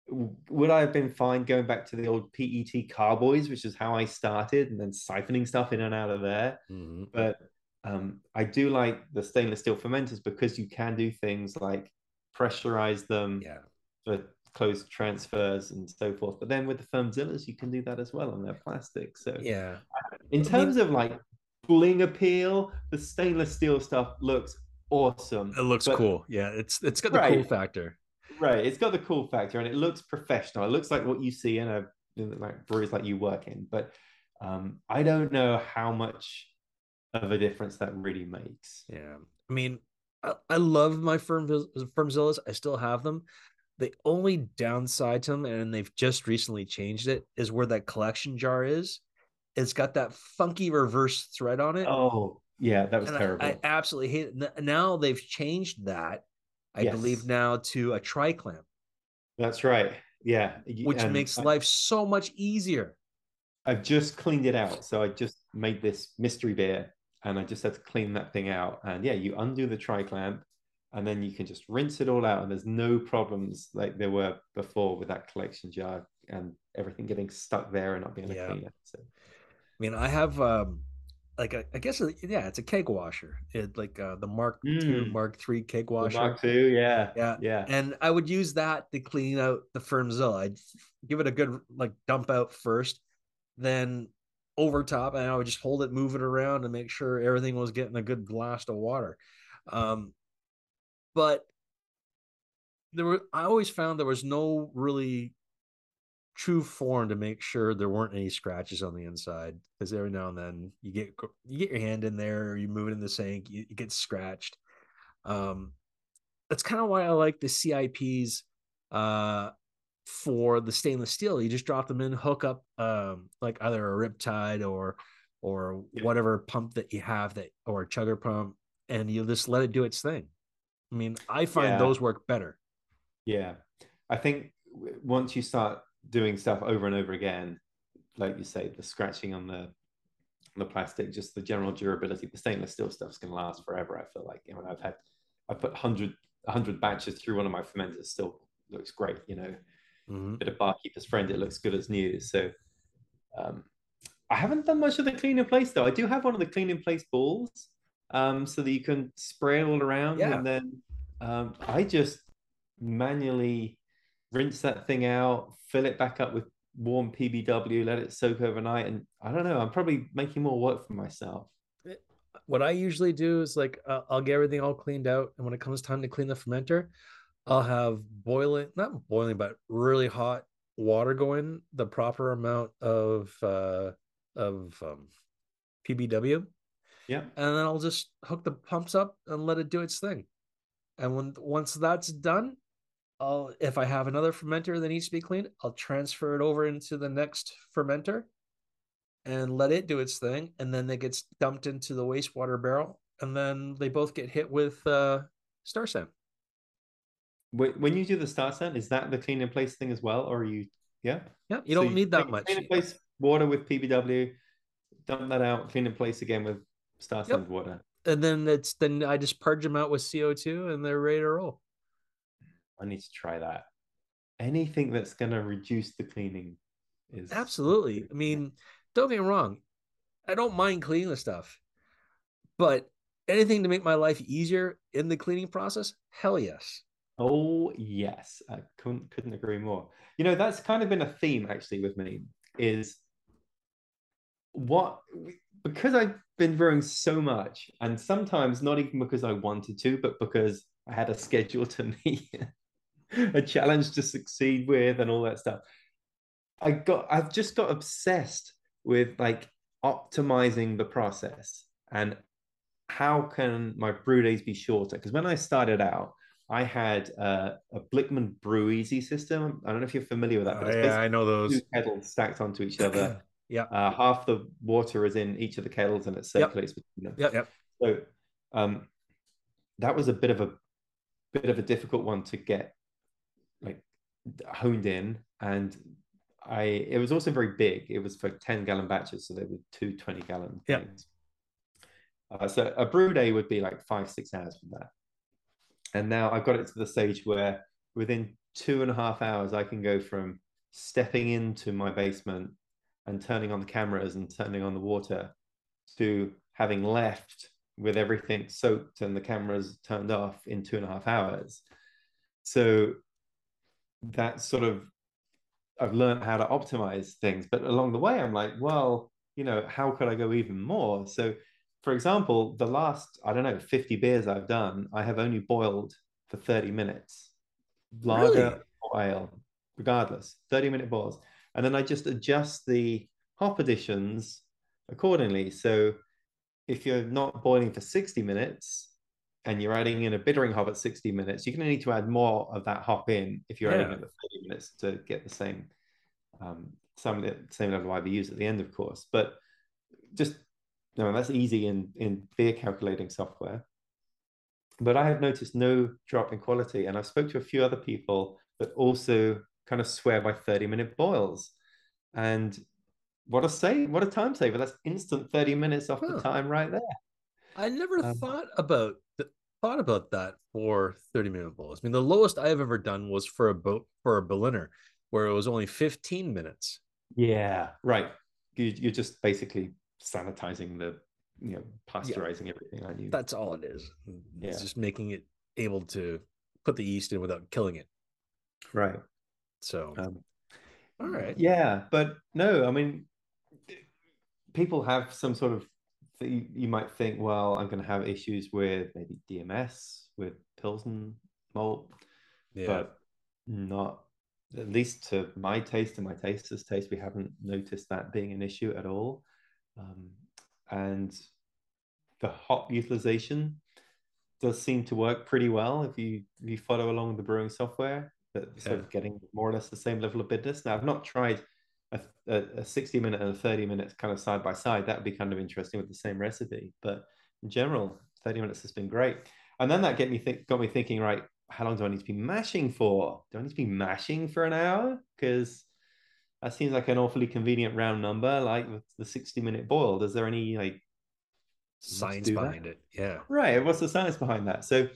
would I have been fine going back to the old PET carboys, which is how I started, and then siphoning stuff in and out of there? Mhm. But um, I do like the stainless steel fermenters because you can do things like pressurize them Yeah. for closed transfers and so forth. But then with the FermZillas, you can do that as well, on they're plastic. So Yeah. in terms of like bling appeal, the stainless steel stuff looks awesome. It looks But- cool. Yeah. It's it's got the cool factor. Right, it's got the cool factor, and it looks professional. It looks like what you see in a in like breweries like you work in. But um, I don't know how much of a difference that really makes. Yeah. I mean, I, I love my firm FermZillas. I still have them. The only downside to them, and they've just recently changed it, is where that collection jar is. It's got that funky reverse thread on it. Oh, yeah, that was and terrible. I, absolutely hate it. Now they've changed that, I Yes. believe, now to a tri clamp. That's right. Yeah. Which And makes I- life so much easier. I've just cleaned it out. So I just made this mystery beer and I just had to clean that thing out. And yeah, you undo the tri clamp and then you can just rinse it all out. And there's no problems like there were before with that collection jar and everything getting stuck there and not being able Yeah. to clean it. So I mean, I have um like a, I guess a, yeah, it's a keg washer. It like uh, the Mark II, Mm. Mark III cake the washer. Mark II, yeah. Yeah. Yeah. And I would use that to clean out the FermZilla. I'd give it a good like dump out first, then over top, and I would just hold it, move it around, and make sure everything was getting a good blast of water. Um, but there were I always found there was no really true form to make sure there weren't any scratches on the inside because every now and then you get you get your hand in there or you move it in the sink you, you get scratched. Um that's kind of why i like the cips uh for the stainless steel. You just drop them in hook up um like either a riptide or or Yeah. whatever pump that you have that or a chugger pump and you just let it do its thing i mean i find Yeah. those work better Yeah, I think once you start doing stuff over and over again, like you say, the scratching on the on the plastic, just the general durability, the stainless steel stuff's gonna last forever. I feel like, you know, I've had I put 100, 100 batches through one of my fermenters, still looks great. You know, Mhm. bit of barkeeper's friend, it looks good as new. So, um, I haven't done much of the clean in place though. I do have one of the clean in place balls, um, so that you can spray it all around, Yeah. and then um, I just manually rinse that thing out, fill it back up with warm PBW, let it soak overnight, and I don't know. I'm probably making more work for myself. what I usually do is like uh, I'll get everything all cleaned out, and when it comes time to clean the fermenter, I'll have boiling, not boiling, but really hot water going, the proper amount of uh, of um, PBW, Yeah. and then I'll just hook the pumps up and let it do its thing. And when once that's done, I'll if I have another fermenter that needs to be cleaned, I'll transfer it over into the next fermenter and let it do its thing, and then it gets dumped into the wastewater barrel, and then they both get hit with uh, Star San. Wh- When you do the Star San, is that the clean in place thing as well, or are you? Yeah. Yeah, you So don't need that much. Clean in place water with PBW, dump that out, clean in place again with Star San water. And then it's then I just purge them out with CO two, and they're ready to roll. I need to try that. Anything that's going to reduce the cleaning is Absolutely. I mean, don't get me wrong. I don't mind cleaning the stuff, but anything to make my life easier in the cleaning process, hell yes. Oh yes, I couldn't couldn't agree more. You know, that's kind of been a theme actually with me is what because I've been brewing so much, and sometimes not even because I wanted to, but because I had a schedule to meet, a challenge to succeed with, and all that stuff. I got I've just got obsessed with like optimizing the process and how can my brew days be shorter? Because when I started out, I had uh, a Blichmann Brew Easy system. I don't know if you're familiar with that, but it's Oh, I know those. two kettles stacked onto each other. Yeah. Uh, half the water is in each of the kettles and it circulates between them. Yeah, yep. So um, that was a bit of a bit of a difficult one to get like honed in, and I it was also very big. It was for ten gallon batches, so they were two 20 gallon Yep. things. Uh, so a brew day would be like five six hours from that, and now I've got it to the stage where within two and a half hours I can go from stepping into my basement and turning on the cameras and turning on the water to having left with everything soaked and the cameras turned off in two and a half hours. So that sort of I've learned how to optimize things, but along the way I'm like, well, you know, how could I go even more? So for example, the last, I don't know, 50 beers I've done, I have only boiled for 30 minutes. Lager Really? or ale, regardless, 30 minute boils. And then I just adjust the hop additions accordingly. So if you're not boiling for 60 minutes and you're adding in a bittering hop at 60 minutes, you're going to need to add more of that hop in if you're adding Yeah. it at 30 minutes to get the same um, some same level of IBUs at the end, of course. But just you know, that's easy in in beer calculating software. But I have noticed no drop in quality, and I've spoke to a few other people but also kind of swear by 30 minute boils. And what a say, what a time saver. That's instant 30 minutes off huh. the time right there. I never um, thought about thought about that for 30 minute boils. I mean, the lowest I've ever done was for a boat for a Berliner, where it was only 15 minutes. Yeah, right. You, you're just basically sanitizing the, you know, pasteurizing yeah. everything on you. That's all it is. It's yeah. just making it able to put the yeast in without killing it. Right. So, um, all right. Yeah, but no, I mean, people have some sort of you, you might think, well, I'm going to have issues with maybe DMS with Pilsen malt, yeah. but not at least to my taste and my taster's taste, we haven't noticed that being an issue at all. Um, and the hop utilization does seem to work pretty well if you if you follow along the brewing software that yeah. sort of getting more or less the same level of bitterness. Now I've not tried a, a, 60 minute and a 30 minutes kind of side by side. That would be kind of interesting with the same recipe. But in general, 30 minutes has been great. And then that get me think got me thinking, right, how long do I need to be mashing for? Do I need to be mashing for an hour? Because that seems like an awfully convenient round number, like the 60 minute boil. Is there any like science behind that? it? Yeah. Right. What's the science behind that? So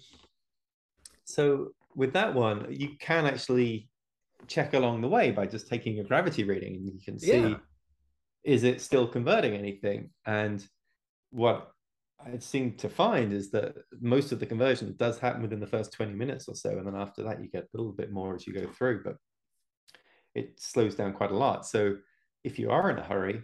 so with that one, you can actually check along the way by just taking a gravity reading and you can see yeah. is it still converting anything and what I seem to find is that most of the conversion does happen within the first 20 minutes or so and then after that you get a little bit more as you go through but it slows down quite a lot so if you are in a hurry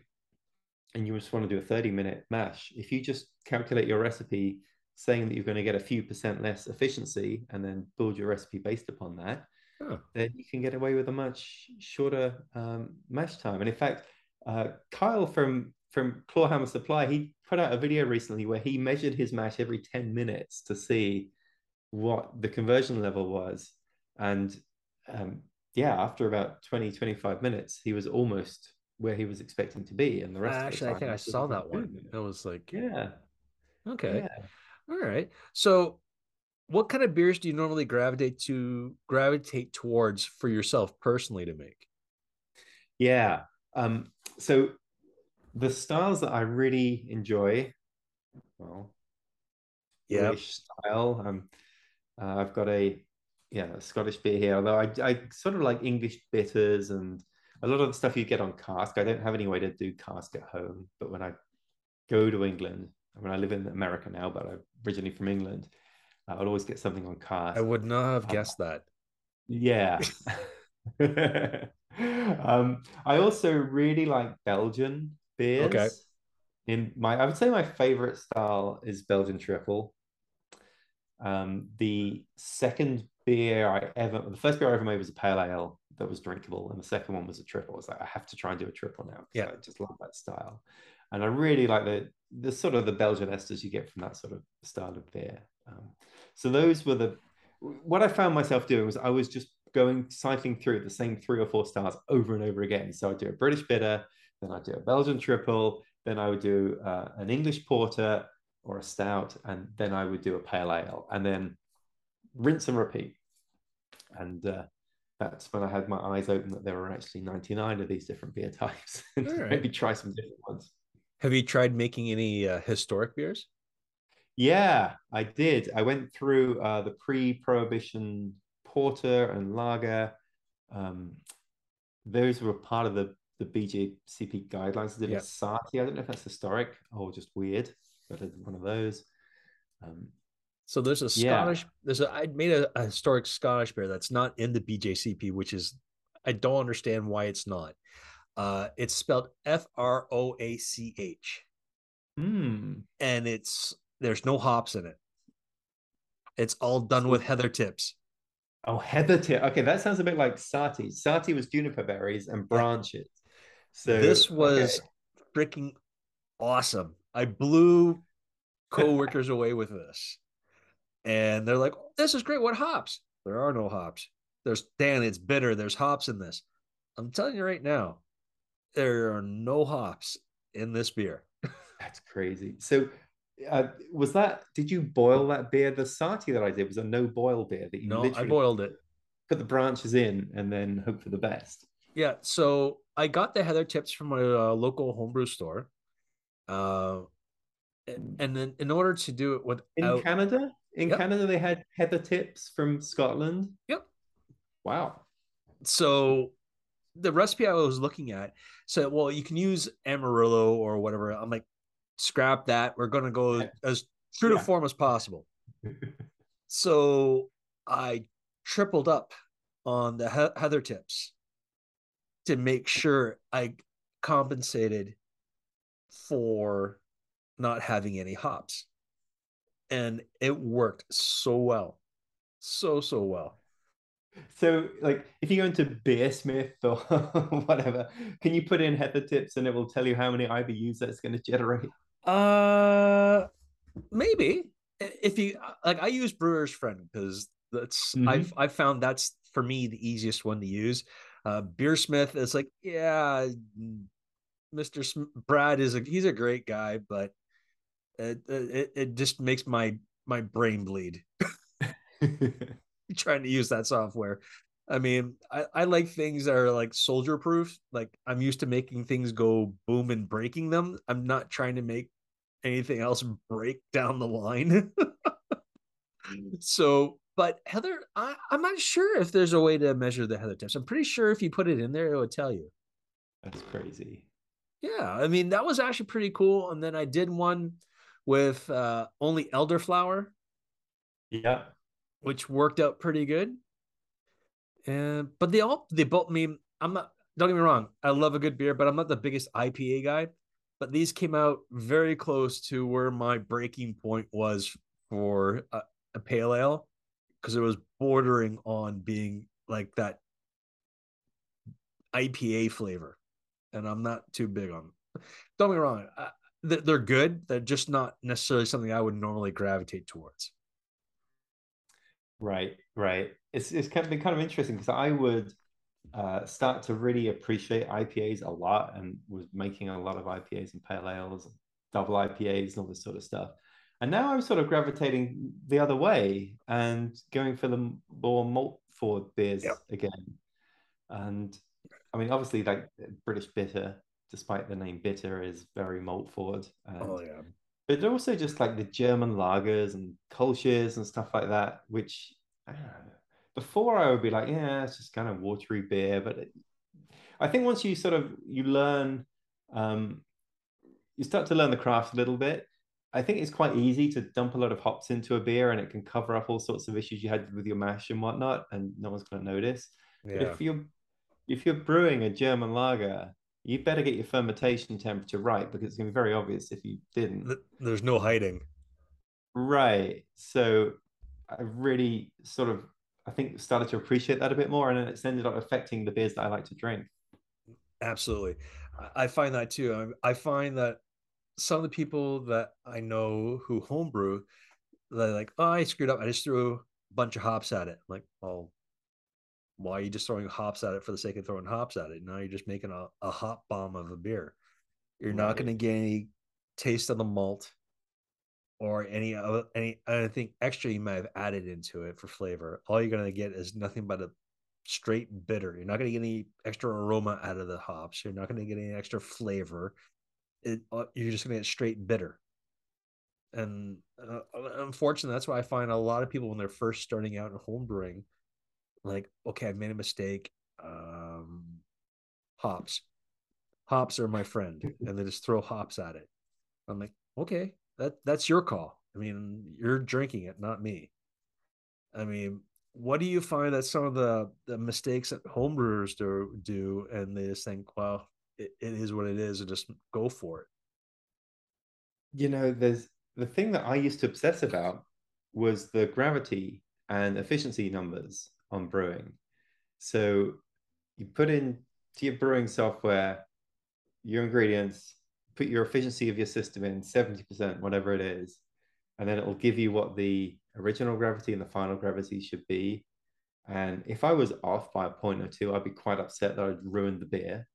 and you just want to do a 30 minute mash if you just calculate your recipe saying that you're going to get a few percent less efficiency and then build your recipe based upon that oh. then you can get away with a much shorter um, mash time. And in fact, uh, Kyle from from Clawhammer Supply, he put out a video recently where he measured his mash every 10 minutes to see what the conversion level was. And um, yeah, after about 20, 25 minutes, he was almost where he was expecting to be. And the rest actually, I think I saw that one. It was like, yeah. Okay. Yeah. All right. So what kind of beers do you normally gravitate to gravitate towards for yourself personally to make yeah um so the styles that i really enjoy well yeah style um uh, i've got a yeah a scottish beer here although I, I sort of like english bitters and a lot of the stuff you get on cask i don't have any way to do cask at home but when i go to england I mean, I live in America now, but I'm originally from England. I would always get something on cask. I would not have um, guessed that. Yeah. um, I also really like Belgian beers. Okay. In my, I would say my favorite style is Belgian triple. Um, the second beer I ever, the first beer I ever made was a pale ale that was drinkable, and the second one was a triple. I was like, I have to try and do a triple now. Yeah, I just love that style, and I really like the the sort of the Belgian esters you get from that sort of style of beer. Um, so those were the what I found myself doing was I was just going cycling through the same three or four stars over and over again. So I'd do a British bitter, then I'd do a Belgian triple, then I would do uh, an English porter or a stout, and then I would do a pale ale, and then rinse and repeat. And uh, that's when I had my eyes open that there were actually 99 of these different beer types, and right. maybe try some different ones. Have you tried making any uh, historic beers? Yeah, I did. I went through uh, the pre-prohibition porter and lager. Um, those were part of the the BJCP guidelines. I did a Sahti. I don't know if that's historic or just weird, but it's one of those. Um, so there's a Scottish. Yeah. There's a. I made a, a historic Scottish beer that's not in the BJCP, which is I don't understand why it's not. Uh, it's spelled F R O A C H. Hmm. And it's there's no hops in it. It's all done with heather tips. Oh, heather tip. Okay, that sounds a bit like Sahti. Sahti was juniper berries and branches. So this was okay. freaking awesome. I blew coworkers away with this. And they're like, oh, this is great. What hops? There are no hops. There's Dan, it's bitter. There's hops in this. I'm telling you right now, there are no hops in this beer. That's crazy. So uh, was that? Did you boil that beer? The Sahti that I did was a no boil beer that you. No, I boiled it. put the branches in and then hope for the best. Yeah. So I got the heather tips from a uh, local homebrew store. Uh, and then in order to do it with in Canada, in yep. Canada they had heather tips from Scotland. Yep. Wow. So the recipe I was looking at said, well, you can use Amarillo or whatever. I'm like, scrap that. We're gonna go as true yeah. to form as possible. so I tripled up on the he- heather tips to make sure I compensated for not having any hops. And it worked so well. So, so well. So, like, if you go into Beersmith or whatever, can you put in heather tips and it will tell you how many IBUs that's going to generate? Uh, maybe if you like, I use Brewer's Friend because that's mm-hmm. I've I found that's for me the easiest one to use. Uh, Beersmith is like, yeah, Mr. Sm- Brad is a he's a great guy, but it it, it just makes my my brain bleed trying to use that software. I mean, I, I like things that are like soldier proof. Like I'm used to making things go boom and breaking them. I'm not trying to make anything else break down the line. so, but Heather, I, I'm not sure if there's a way to measure the Heather tips. I'm pretty sure if you put it in there, it would tell you. That's crazy. Yeah, I mean that was actually pretty cool. And then I did one with uh, only elderflower. Yeah, which worked out pretty good. And but they all they both I mean I'm not don't get me wrong I love a good beer but I'm not the biggest IPA guy. But these came out very close to where my breaking point was for a, a pale ale because it was bordering on being like that IPA flavor and I'm not too big on don't get me wrong I, they're good they're just not necessarily something I would normally gravitate towards Right, right. It's it's kind of been kind of interesting because I would uh, start to really appreciate IPAs a lot and was making a lot of IPAs and pale ales, and double IPAs, and all this sort of stuff. And now I'm sort of gravitating the other way and going for the more malt forward beers yep. again. And I mean, obviously, like British bitter, despite the name bitter, is very malt forward. And oh yeah but also just like the German lagers and Kolsch's and stuff like that, which I before I would be like, yeah, it's just kind of watery beer. But it, I think once you sort of you learn, um, you start to learn the craft a little bit. I think it's quite easy to dump a lot of hops into a beer, and it can cover up all sorts of issues you had with your mash and whatnot, and no one's going to notice. Yeah. But if you're if you're brewing a German lager you better get your fermentation temperature right because it's going to be very obvious if you didn't. There's no hiding. Right. So I really sort of, I think, started to appreciate that a bit more. And then it's ended up affecting the beers that I like to drink. Absolutely. I find that too. I find that some of the people that I know who homebrew, they're like, oh, I screwed up. I just threw a bunch of hops at it. I'm like, well, why are you just throwing hops at it for the sake of throwing hops at it? Now you're just making a, a hop bomb of a beer. You're right. not going to get any taste of the malt or any any anything extra you might have added into it for flavor. All you're going to get is nothing but a straight bitter. You're not going to get any extra aroma out of the hops. You're not going to get any extra flavor. It, uh, you're just going to get straight bitter. And uh, unfortunately, that's why I find a lot of people when they're first starting out in home brewing – like okay i made a mistake um hops. Hops are my friend and they just throw hops at it. I'm like okay that that's your call. I mean you're drinking it not me. I mean what do you find that some of the the mistakes that homebrewers do do and they just think well it, it is what it is and just go for it? You know there's the thing that i used to obsess about was the gravity and efficiency numbers on brewing. So you put in to your brewing software your ingredients, put your efficiency of your system in 70%, whatever it is, and then it will give you what the original gravity and the final gravity should be. And if I was off by a point or two, I'd be quite upset that I'd ruined the beer.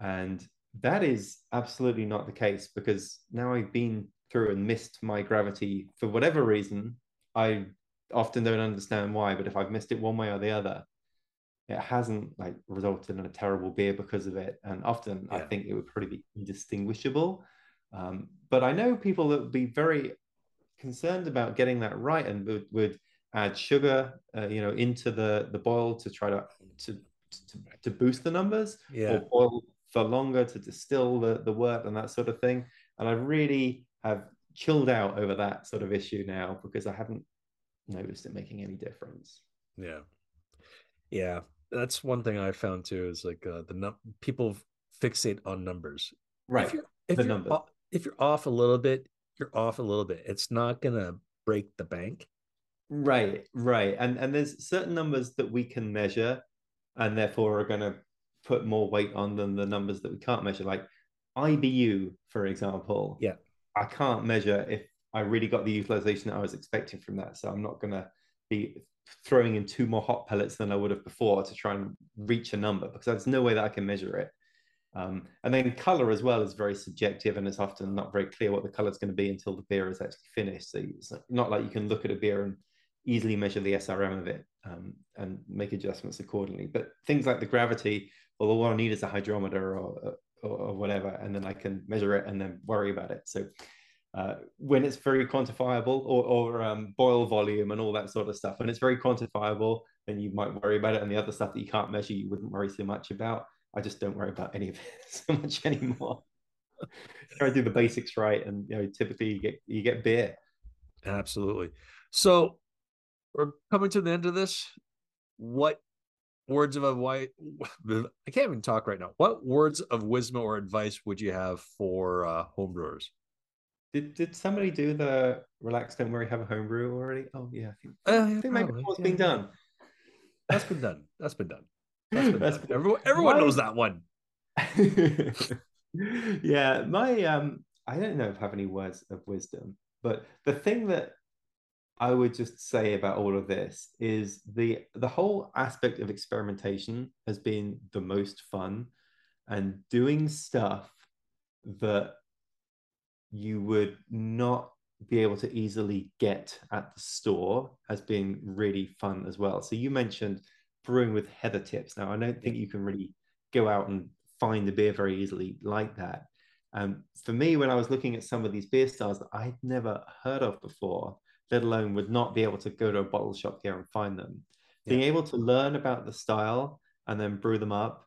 And that is absolutely not the case because now I've been through and missed my gravity for whatever reason. I often don't understand why, but if I've missed it one way or the other, it hasn't like resulted in a terrible beer because of it. And often yeah. I think it would probably be indistinguishable. Um, but I know people that would be very concerned about getting that right and would, would add sugar, uh, you know, into the the boil to try to to to, to boost the numbers, yeah. or boil for longer to distill the the wort and that sort of thing. And I really have chilled out over that sort of issue now because I haven't noticed it making any difference. Yeah, yeah, that's one thing I found too is like uh, the num- people fixate on numbers. Right. If you're, if the you're, off, if you're off a little bit, you're off a little bit. It's not gonna break the bank. Right, right. And and there's certain numbers that we can measure and therefore are gonna put more weight on than the numbers that we can't measure. Like IBU, for example. Yeah. I can't measure if I really got the utilization that I was expecting from that. So I'm not gonna be throwing in two more hop pellets than I would have before to try and reach a number because there's no way that I can measure it. Um, and then color as well is very subjective and it's often not very clear what the color is going to be until the beer is actually finished. So it's not like you can look at a beer and easily measure the SRM of it um, and make adjustments accordingly. But things like the gravity, well, all I need is a hydrometer or, or, or whatever, and then I can measure it and then worry about it. So uh, when it's very quantifiable or, or um, boil volume and all that sort of stuff, when it's very quantifiable, then you might worry about it. And the other stuff that you can't measure, you wouldn't worry so much about. I just don't worry about any of it so much anymore. Try to do the basics right, and you know, typically you get you get beer. Absolutely. So we're coming to the end of this. What words of advice? I can't even talk right now. What words of wisdom or advice would you have for uh, homebrewers? Did did somebody do the relax? Don't worry, have a homebrew already? Oh yeah, I think, uh, I think maybe it's yeah. been done. That's been done. That's been done. That's been That's done. Been... Everyone, everyone knows that one. yeah, my um, I don't know if I have any words of wisdom, but the thing that I would just say about all of this is the the whole aspect of experimentation has been the most fun and doing stuff that you would not be able to easily get at the store has been really fun as well. So you mentioned brewing with heather tips. Now I don't think you can really go out and find the beer very easily like that. Um, for me, when I was looking at some of these beer styles that I'd never heard of before, let alone would not be able to go to a bottle shop here and find them. Yeah. Being able to learn about the style and then brew them up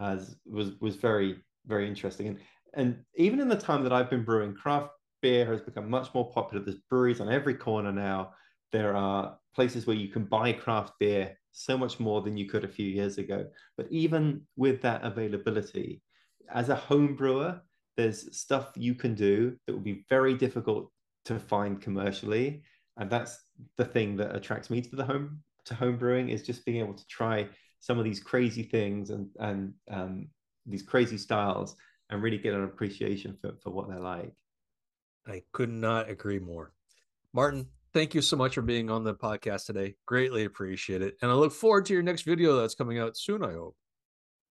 as was was very very interesting. And and even in the time that I've been brewing, craft beer has become much more popular. There's breweries on every corner now. There are places where you can buy craft beer so much more than you could a few years ago. But even with that availability, as a home brewer, there's stuff you can do that will be very difficult to find commercially and that's the thing that attracts me to the home to home brewing is just being able to try some of these crazy things and and um, these crazy styles and really get an appreciation for, for what they're like i could not agree more martin thank you so much for being on the podcast today greatly appreciate it and i look forward to your next video that's coming out soon i hope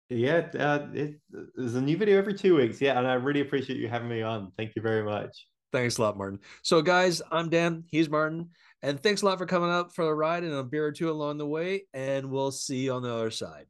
yeah uh, it, there's a new video every two weeks yeah and i really appreciate you having me on thank you very much Thanks a lot, Martin. So, guys, I'm Dan. He's Martin. And thanks a lot for coming out for the ride and a beer or two along the way. And we'll see you on the other side.